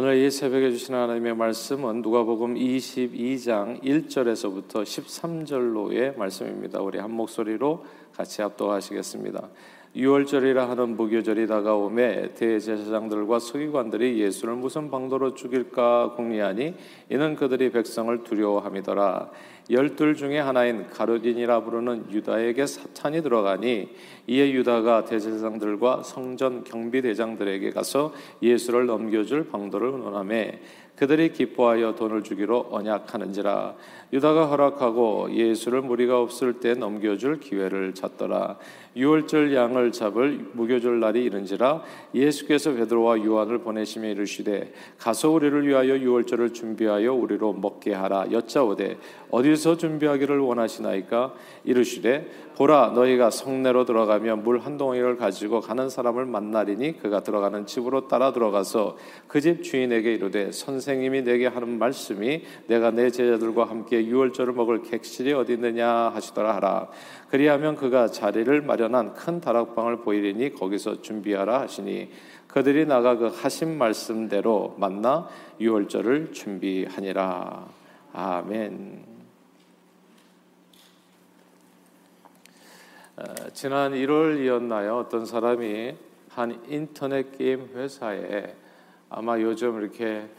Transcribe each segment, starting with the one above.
오늘 이 새벽에 주신 하나님의 말씀은 누가복음 22장 1절에서부터 13절로의 말씀입니다. 우리 한 목소리로 같이 합독하시겠습니다. 6월절이라 하는 무교절이 다가오매 대제사장들과 서기관들이 예수를 무슨 방도로 죽일까 궁리하니 이는 그들이 백성을 두려워함이더라. 열둘 중에 하나인 가룟인이라 부르는 유다에게 사탄이 들어가니 이에 유다가 대제사장들과 성전 경비대장들에게 가서 예수를 넘겨줄 방도를 논하매 그들이 기뻐하여 돈을 주기로 언약하는지라. 유다가 허락하고 예수를 무리가 없을 때 넘겨줄 기회를 찾더라. 유월절 양을 잡을 무교절 날이 이른지라 예수께서 베드로와 요한을 보내시며 이르시되 가서 우리를 위하여 유월절을 준비하여 우리로 먹게 하라 여짜오되 어디서 준비하기를 원하시나이까? 이르시되 보라 너희가 성내로 들어가며 물 한 동이를 가지고 가는 사람을 만나리니 그가 들어가는 집으로 따라 들어가서 그 집 주인에게 이르되 선생 님이 내게 하는 말씀이 내가 내 제자들과 함께 유월절을 먹을 객실이 어디 있느냐 하시더라 하라 그리하면 그가 자리를 마련한 큰 다락방을 보이리니 거기서 준비하라 하시니 그들이 나가 그 하신 말씀대로 만나 유월절을 준비하니라 아멘. 어, 지난 1월이었나요? 어떤 사람이 한 인터넷 게임 회사에 아마 요즘 이렇게 아,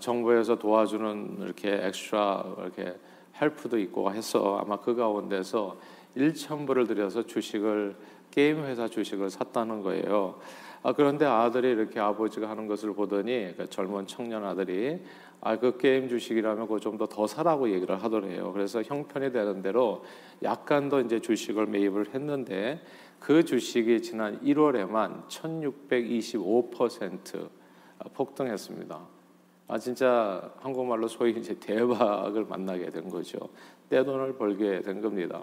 정부에서 도와주는 이렇게 엑스트라 이렇게 help도 있고 해서 아마 그 가운데서 1천 불을 들여서 주식을 게임 회사 주식을 샀다는 거예요. 아, 그런데 아들이 이렇게 아버지가 하는 것을 보더니 그 젊은 청년 아들이 아, 그 게임 주식이라면 그거 좀 더 더 사라고 얘기를 하더래요. 그래서 형편이 되는 대로 약간 더 이제 주식을 매입을 했는데 그 주식이 지난 1월에만 1625% 폭등했습니다. 아 진짜 한국말로 소위 이제 대박을 만나게 된 거죠. 떼돈을 벌게 된 겁니다.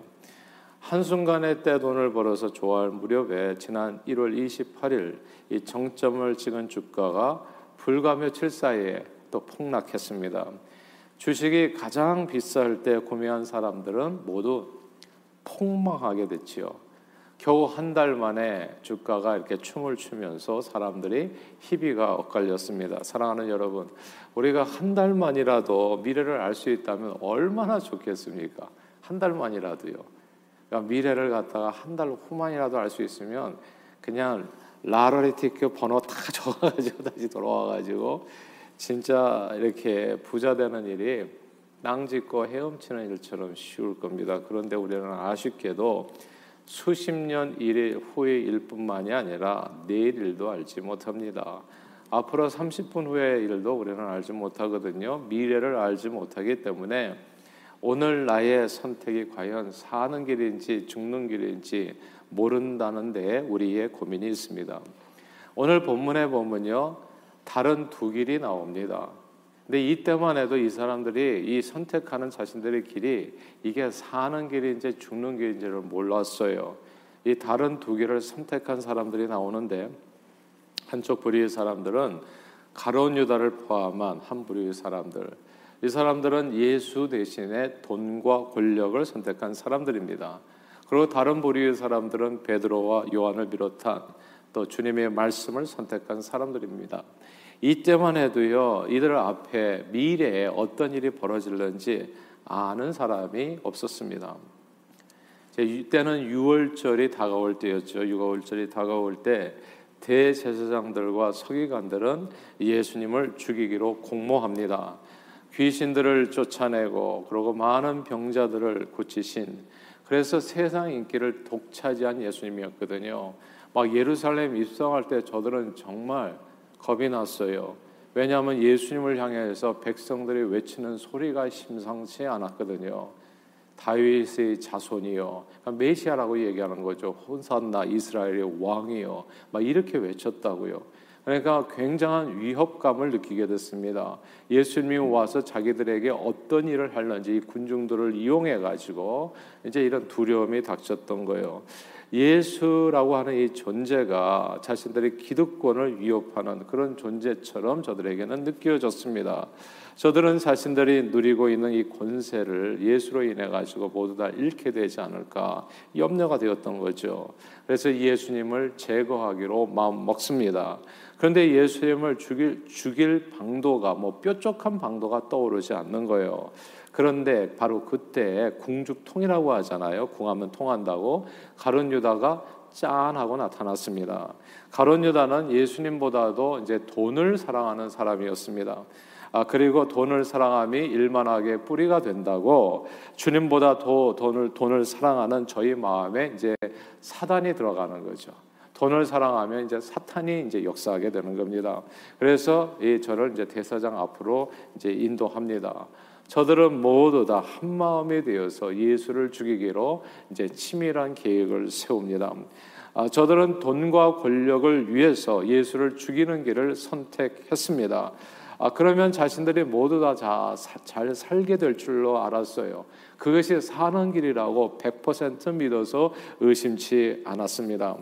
한순간에 떼돈을 벌어서 좋아할 무렵에 지난 1월 28일 이 정점을 찍은 주가가 불과 며칠 사이에 또 폭락했습니다. 주식이 가장 비쌀 때 구매한 사람들은 모두 폭망하게 됐지요. 겨우 한 달 만에 주가가 이렇게 춤을 추면서 사람들이 희비가 엇갈렸습니다. 사랑하는 여러분, 우리가 한 달만이라도 미래를 알 수 있다면 얼마나 좋겠습니까? 한 달만이라도요. 그러니까 미래를 갖다가 한 달 후만이라도 알 수 있으면 그냥 라러리 티켓 번호 다 적어가지고 다시 돌아와가지고 진짜 이렇게 부자 되는 일이 낭짓고 헤엄치는 일처럼 쉬울 겁니다. 그런데 우리는 아쉽게도 수십 년일 후의 일뿐만이 아니라 내일 일도 알지 못합니다. 앞으로 30분 후의 일도 우리는 알지 못하거든요. 미래를 알지 못하기 때문에 오늘 나의 선택이 과연 사는 길인지 죽는 길인지 모른다는 데 우리의 고민이 있습니다. 오늘 본문에 보면요. 다른 두 길이 나옵니다. 근데 이때만 해도 이 사람들이 이 선택하는 자신들의 길이 이게 사는 길인지 죽는 길인지를 몰랐어요. 이 다른 두 길을 선택한 사람들이 나오는데 한쪽 부류의 사람들은 가론 유다를 포함한 한 부류의 사람들. 이 사람들은 예수 대신에 돈과 권력을 선택한 사람들입니다. 그리고 다른 부류의 사람들은 베드로와 요한을 비롯한 또 주님의 말씀을 선택한 사람들입니다. 이때만 해도요, 이들 앞에 미래에 어떤 일이 벌어질는지 아는 사람이 없었습니다. 이때는 6월절이 다가올 때였죠. 6월절이 다가올 때 대제사장들과 서기관들은 예수님을 죽이기로 공모합니다. 귀신들을 쫓아내고 그리고 많은 병자들을 고치신 그래서 세상 인기를 독차지한 예수님이었거든요. 막 예루살렘 입성할 때 저들은 정말 겁이 났어요. 왜냐하면 예수님을 향해서 백성들이 외치는 소리가 심상치 않았거든요. 다윗의 자손이요, 그러니까 메시아라고 얘기하는 거죠. 혼산나 이스라엘의 왕이요, 막 이렇게 외쳤다고요. 그러니까 굉장한 위협감을 느끼게 됐습니다. 예수님이 와서 자기들에게 어떤 일을 할는지 군중들을 이용해 가지고 이제 이런 두려움이 닥쳤던 거예요. 예수라고 하는 이 존재가 자신들의 기득권을 위협하는 그런 존재처럼 저들에게는 느껴졌습니다. 저들은 자신들이 누리고 있는 이 권세를 예수로 인해 가지고 모두 다 잃게 되지 않을까 염려가 되었던 거죠. 그래서 예수님을 제거하기로 마음 먹습니다. 그런데 예수님을 죽일 죽일 방도가 뭐 뾰족한 방도가 떠오르지 않는 거예요. 그런데 바로 그때 궁죽통이라고 하잖아요. 궁하면 통한다고 가론 유다가 짠 하고 나타났습니다. 가론 유다는 예수님보다도 이제 돈을 사랑하는 사람이었습니다. 아, 그리고 돈을 사랑함이 일만하게 뿌리가 된다고 주님보다 더 돈을 돈을 사랑하는 저희 마음에 이제 사단이 들어가는 거죠. 돈을 사랑하면 이제 사탄이 이제 역사하게 되는 겁니다. 그래서 이 저를 이제 대사장 앞으로 이제 인도합니다. 저들은 모두 다 한 마음이 되어서 예수를 죽이기로 이제 치밀한 계획을 세웁니다. 아, 저들은 돈과 권력을 위해서 예수를 죽이는 길을 선택했습니다. 아, 그러면 자신들이 모두 다 잘 살게 될 줄로 알았어요. 그것이 사는 길이라고 100% 믿어서 의심치 않았습니다.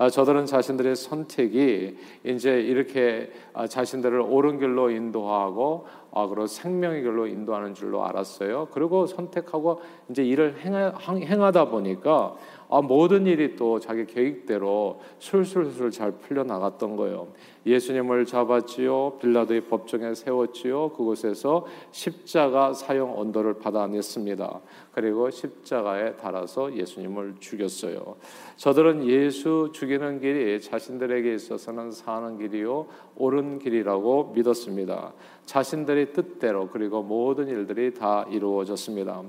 아, 저들은 자신들의 선택이 이제 이렇게 아, 자신들을 옳은 길로 인도하고 아, 그리고 생명의 길로 인도하는 줄로 알았어요. 그리고 선택하고 이제 일을 행하, 다 보니까 아, 모든 일이 또 자기 계획대로 술술술 잘 풀려 나갔던 거예요. 예수님을 잡았지요. 빌라도의 법정에 세웠지요. 그곳에서 십자가 사형 언도를 받아냈습니다. 그리고 십자가에 달아서 예수님을 죽였어요. 저들은 예수 죽이는 길이 자신들에게 있어서는 사는 길이요 옳은 길이라고 믿었습니다. 자신들의 뜻대로 그리고 모든 일들이 다 이루어졌습니다.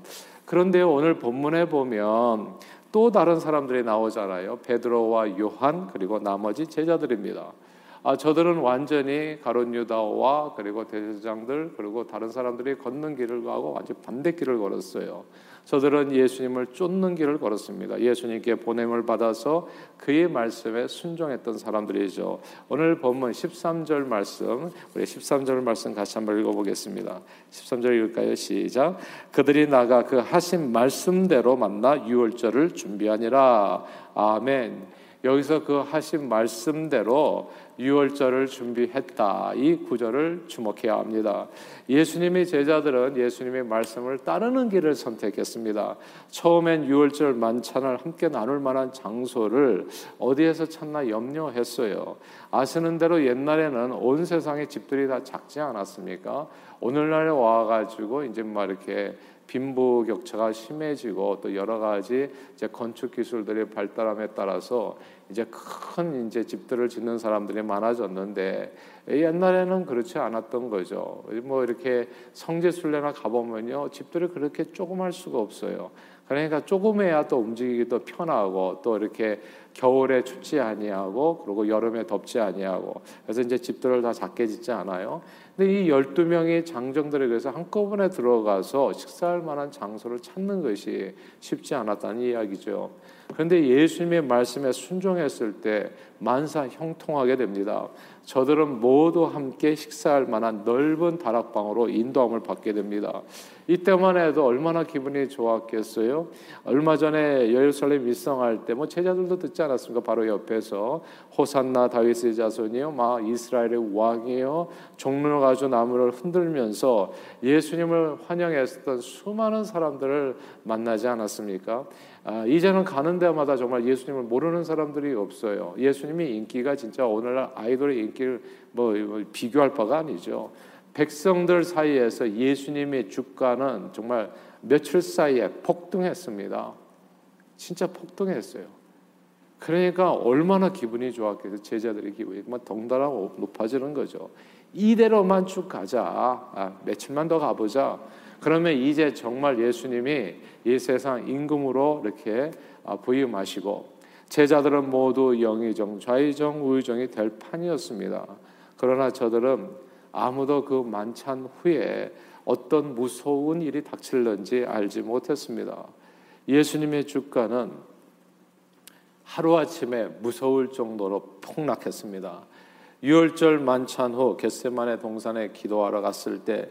그런데 오늘 본문에 보면 또 다른 사람들이 나오잖아요. 베드로와 요한 그리고 나머지 제자들입니다. 아, 저들은 완전히 가론 유다와 그리고 대제장들 그리고 다른 사람들이 걷는 길을 가고 완전 반대 길을 걸었어요. 저들은 예수님을 쫓는 길을 걸었습니다. 예수님께 보냄을 받아서 그의 말씀에 순종했던 사람들이죠. 오늘 본문 13절 말씀, 우리 13절 말씀 같이 한번 읽어보겠습니다. 13절 읽을까요? 시작. 그들이 나가 그 하신 말씀대로 만나 유월절을 준비하니라. 아멘. 여기서 그 하신 말씀대로 유월절을 준비했다. 이 구절을 주목해야 합니다. 예수님의 제자들은 예수님의 말씀을 따르는 길을 선택했습니다. 처음엔 유월절 만찬을 함께 나눌 만한 장소를 어디에서 찾나 염려했어요. 아시는 대로 옛날에는 온 세상의 집들이 다 작지 않았습니까? 오늘날에 와가지고 이제 막 이렇게 빈부격차가 심해지고 또 여러 가지 이제 건축 기술들이 발달함에 따라서 이제 큰 이제 집들을 짓는 사람들이 많아졌는데 옛날에는 그렇지 않았던 거죠. 뭐 이렇게 성지 순례나 가보면요 집들이 그렇게 조그할 수가 없어요. 그러니까 조금해야 또 움직이기도 편하고 또 이렇게 겨울에 춥지 아니하고 그리고 여름에 덥지 아니하고 그래서 이제 집들을 다 작게 짓지 않아요. 근데 이 12명의 장정들에 의해서 한꺼번에 들어가서 식사할 만한 장소를 찾는 것이 쉽지 않았다는 이야기죠. 그런데 예수님의 말씀에 순종했을 때 만사 형통하게 됩니다. 저들은 모두 함께 식사할 만한 넓은 다락방으로 인도함을 받게 됩니다. 이때만 해도 얼마나 기분이 좋았겠어요. 얼마 전에 예루살렘 입성할 때 뭐 제자들도 듣지 않았습니까? 바로 옆에서 호산나 다윗의 자손이요, 막 이스라엘의 왕이요, 종로를 가지고 나무를 흔들면서 예수님을 환영했던 수많은 사람들을 만나지 않았습니까? 아, 이제는 가는 데마다 정말 예수님을 모르는 사람들이 없어요. 예수님 이 인기가 진짜 오늘날 아이돌의 인기를 뭐, 뭐 비교할 바가 아니죠. 백성들 사이에서 예수님의 주가는 정말 며칠 사이에 폭등했습니다. 진짜 폭등했어요. 그러니까 얼마나 기분이 좋았겠어요. 제자들의 기분이 막 덩달아 높아지는 거죠. 이대로만 쭉 가자. 아, 며칠만 더 가보자. 그러면 이제 정말 예수님이 이 세상 임금으로 이렇게 아, 부임하시고 제자들은 모두 영의정, 좌의정, 우의정이 될 판이었습니다. 그러나 저들은 아무도 그 만찬 후에 어떤 무서운 일이 닥칠는지 알지 못했습니다. 예수님의 주가는 하루아침에 무서울 정도로 폭락했습니다. 유월절 만찬 후 겟세만의 동산에 기도하러 갔을 때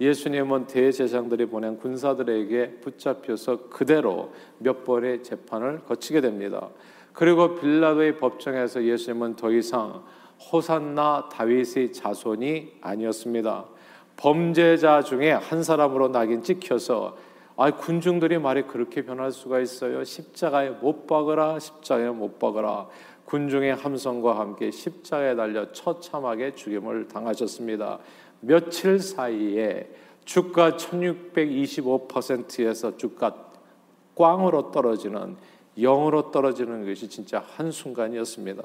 예수님은 대제사장들이 보낸 군사들에게 붙잡혀서 그대로 몇 번의 재판을 거치게 됩니다. 그리고 빌라도의 법정에서 예수님은 더 이상 호산나 다윗의 자손이 아니었습니다. 범죄자 중에 한 사람으로 낙인 찍혀서 아 군중들이 말이 그렇게 변할 수가 있어요. 십자가에 못 박으라, 십자가에 못 박으라. 군중의 함성과 함께 십자가에 달려 처참하게 죽임을 당하셨습니다. 며칠 사이에 주가 1625%에서 주가 꽝으로 떨어지는 영으로 떨어지는 것이 진짜 한순간이었습니다.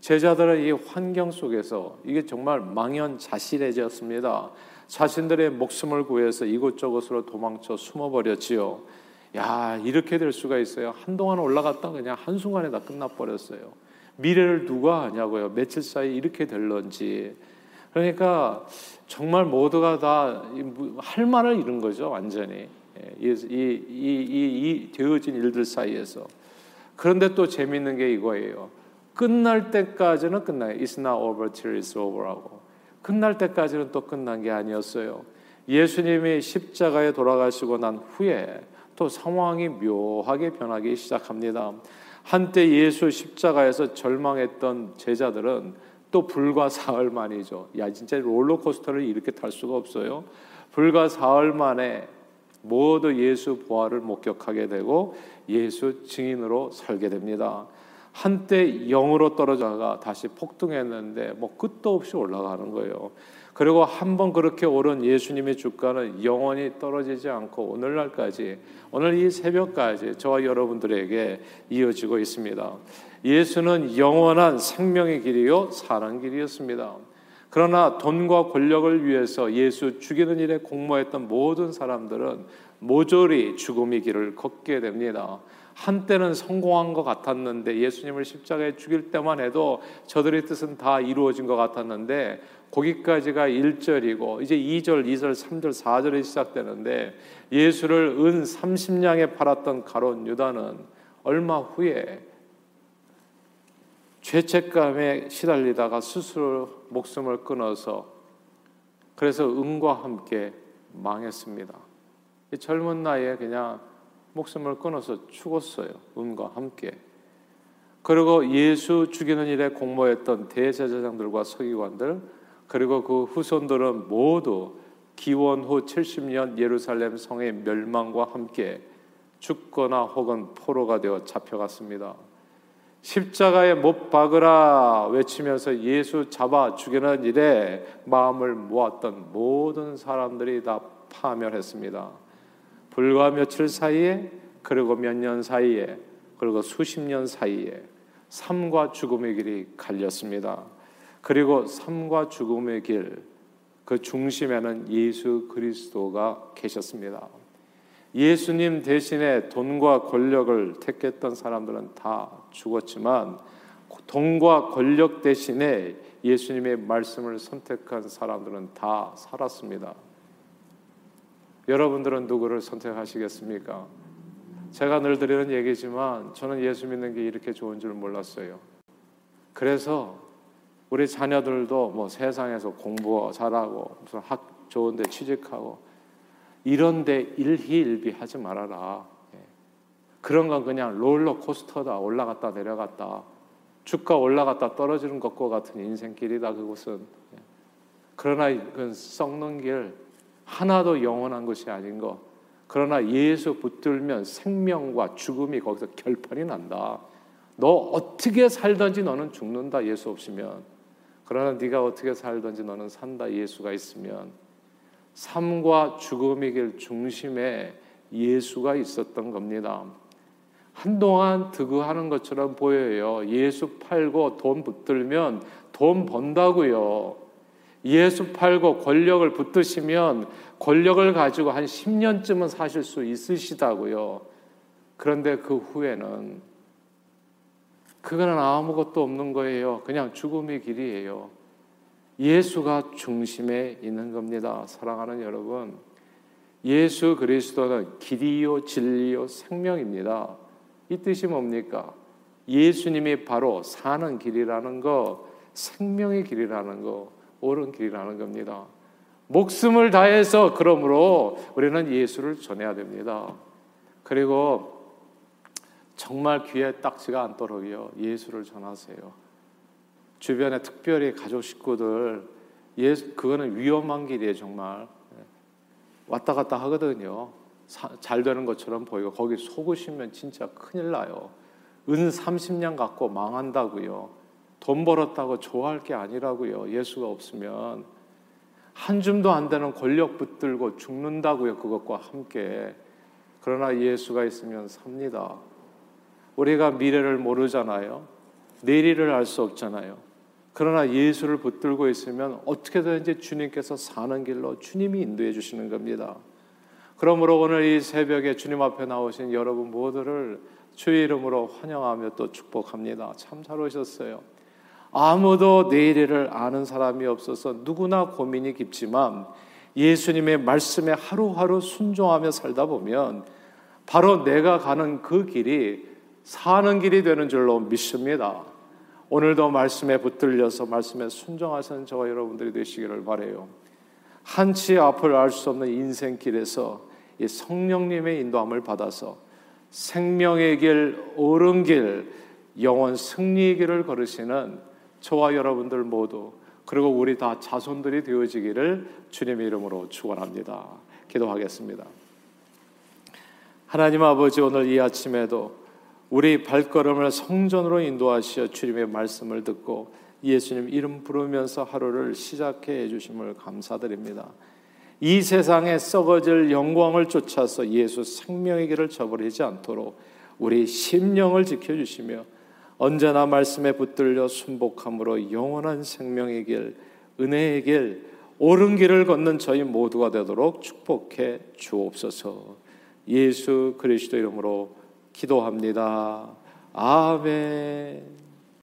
제자들은 이 환경 속에서 이게 정말 망연자실해졌습니다. 자신들의 목숨을 구해서 이곳저곳으로 도망쳐 숨어버렸지요. 야, 이렇게 될 수가 있어요. 한동안 올라갔다 그냥 한순간에 다 끝나버렸어요. 미래를 누가 아냐고요. 며칠 사이 이렇게 될런지. 그러니까 정말 모두가 다 할 말을 잃은 거죠, 완전히. 예, 이, 이, 이, 이 되어진 일들 사이에서. 그런데 또 재밌는 게 이거예요. 끝날 때까지는 끝나요. It's not over till it's over하고. 끝날 때까지는 또 끝난 게 아니었어요. 예수님이 십자가에 돌아가시고 난 후에 또 상황이 묘하게 변하기 시작합니다. 한때 예수 십자가에서 절망했던 제자들은 또 불과 사흘 만이죠. 야 진짜 롤러코스터를 이렇게 탈 수가 없어요. 불과 사흘 만에 모두 예수 부활을 목격하게 되고 예수 증인으로 살게 됩니다. 한때 영으로 떨어져가 다시 폭등했는데 뭐 끝도 없이 올라가는 거예요. 그리고 한 번 그렇게 오른 예수님의 주가는 영원히 떨어지지 않고 오늘날까지 오늘 이 새벽까지 저와 여러분들에게 이어지고 있습니다. 예수는 영원한 생명의 길이요 사는 길이었습니다. 그러나 돈과 권력을 위해서 예수 죽이는 일에 공모했던 모든 사람들은 모조리 죽음의 길을 걷게 됩니다. 한때는 성공한 것 같았는데 예수님을 십자가에 죽일 때만 해도 저들의 뜻은 다 이루어진 것 같았는데 거기까지가 1절이고 이제 2절, 2절, 3절, 4절이 시작되는데 예수를 은 30냥에 팔았던 가론 유다는 얼마 후에 죄책감에 시달리다가 스스로 목숨을 끊어서 그래서 은과 함께 망했습니다. 젊은 나이에 그냥 목숨을 끊어서 죽었어요. 은과 함께. 그리고 예수 죽이는 일에 공모했던 대제사장들과 서기관들 그리고 그 후손들은 모두 기원 후 70년 예루살렘 성의 멸망과 함께 죽거나 혹은 포로가 되어 잡혀갔습니다. 십자가에 못 박으라 외치면서 예수 잡아 죽이는 일에 마음을 모았던 모든 사람들이 다 파멸했습니다. 불과 며칠 사이에 그리고 몇 년 사이에 그리고 수십 년 사이에 삶과 죽음의 길이 갈렸습니다. 그리고 삶과 죽음의 길, 그 중심에는 예수 그리스도가 계셨습니다. 예수님 대신에 돈과 권력을 택했던 사람들은 다 죽었지만 돈과 권력 대신에 예수님의 말씀을 선택한 사람들은 다 살았습니다. 여러분들은 누구를 선택하시겠습니까? 제가 늘 드리는 얘기지만 저는 예수 믿는 게 이렇게 좋은 줄 몰랐어요. 그래서 우리 자녀들도 뭐 세상에서 공부 잘하고 무슨 학 좋은데 취직하고 이런데 일희일비 하지 말아라. 예. 그런 건 그냥 롤러 코스터다 올라갔다 내려갔다 주가 올라갔다 떨어지는 것과 같은 인생길이다 그것은 예. 그러나 그건 썩는 길 하나도 영원한 것이 아닌 것 그러나 예수 붙들면 생명과 죽음이 거기서 결판이 난다. 너 어떻게 살든지 너는 죽는다 예수 없으면 그러나 네가 어떻게 살든지 너는 산다 예수가 있으면 삶과 죽음의 길 중심에 예수가 있었던 겁니다. 한동안 득하는 것처럼 보여요. 예수 팔고 돈 붙들면 돈 번다고요. 예수 팔고 권력을 붙드시면 권력을 가지고 한 10년쯤은 사실 수 있으시다고요. 그런데 그 후에는 그거는 아무것도 없는 거예요. 그냥 죽음의 길이에요. 예수가 중심에 있는 겁니다. 사랑하는 여러분. 예수 그리스도는 길이요, 진리요, 생명입니다. 이 뜻이 뭡니까? 예수님이 바로 사는 길이라는 거, 생명의 길이라는 거, 옳은 길이라는 겁니다. 목숨을 다해서 그러므로 우리는 예수를 전해야 됩니다. 그리고 정말 귀에 딱지가 않도록요 예수를 전하세요. 주변에 특별히 가족 식구들 예수 그거는 위험한 길이에요 정말 왔다 갔다 하거든요 사, 잘 되는 것처럼 보이고 거기 속으시면 진짜 큰일 나요 은 30냥 갖고 망한다고요. 돈 벌었다고 좋아할 게 아니라고요. 예수가 없으면 한 줌도 안 되는 권력 붙들고 죽는다고요. 그것과 함께. 그러나 예수가 있으면 삽니다. 우리가 미래를 모르잖아요. 내일을 알 수 없잖아요. 그러나 예수를 붙들고 있으면 어떻게든지 주님께서 사는 길로 주님이 인도해 주시는 겁니다. 그러므로 오늘 이 새벽에 주님 앞에 나오신 여러분 모두를 주의 이름으로 환영하며 또 축복합니다. 참 잘 오셨어요. 아무도 내일을 아는 사람이 없어서 누구나 고민이 깊지만 예수님의 말씀에 하루하루 순종하며 살다 보면 바로 내가 가는 그 길이 사는 길이 되는 줄로 믿습니다. 오늘도 말씀에 붙들려서 말씀에 순종하시는 저와 여러분들이 되시기를 바래요. 한치 앞을 알 수 없는 인생길에서 이 성령님의 인도함을 받아서 생명의 길, 옳은 길, 영원 승리의 길을 걸으시는 저와 여러분들 모두 그리고 우리 다 자손들이 되어지기를 주님의 이름으로 축원합니다. 기도하겠습니다. 하나님 아버지 오늘 이 아침에도 우리 발걸음을 성전으로 인도하시어 주님의 말씀을 듣고 예수님 이름 부르면서 하루를 시작해 주심을 감사드립니다. 이 세상에 썩어질 영광을 쫓아서 예수 생명의 길을 저버리지 않도록 우리 심령을 지켜주시며 언제나 말씀에 붙들려 순복함으로 영원한 생명의 길, 은혜의 길, 옳은 길을 걷는 저희 모두가 되도록 축복해 주옵소서. 예수 그리스도 이름으로 기도합니다. 아멘.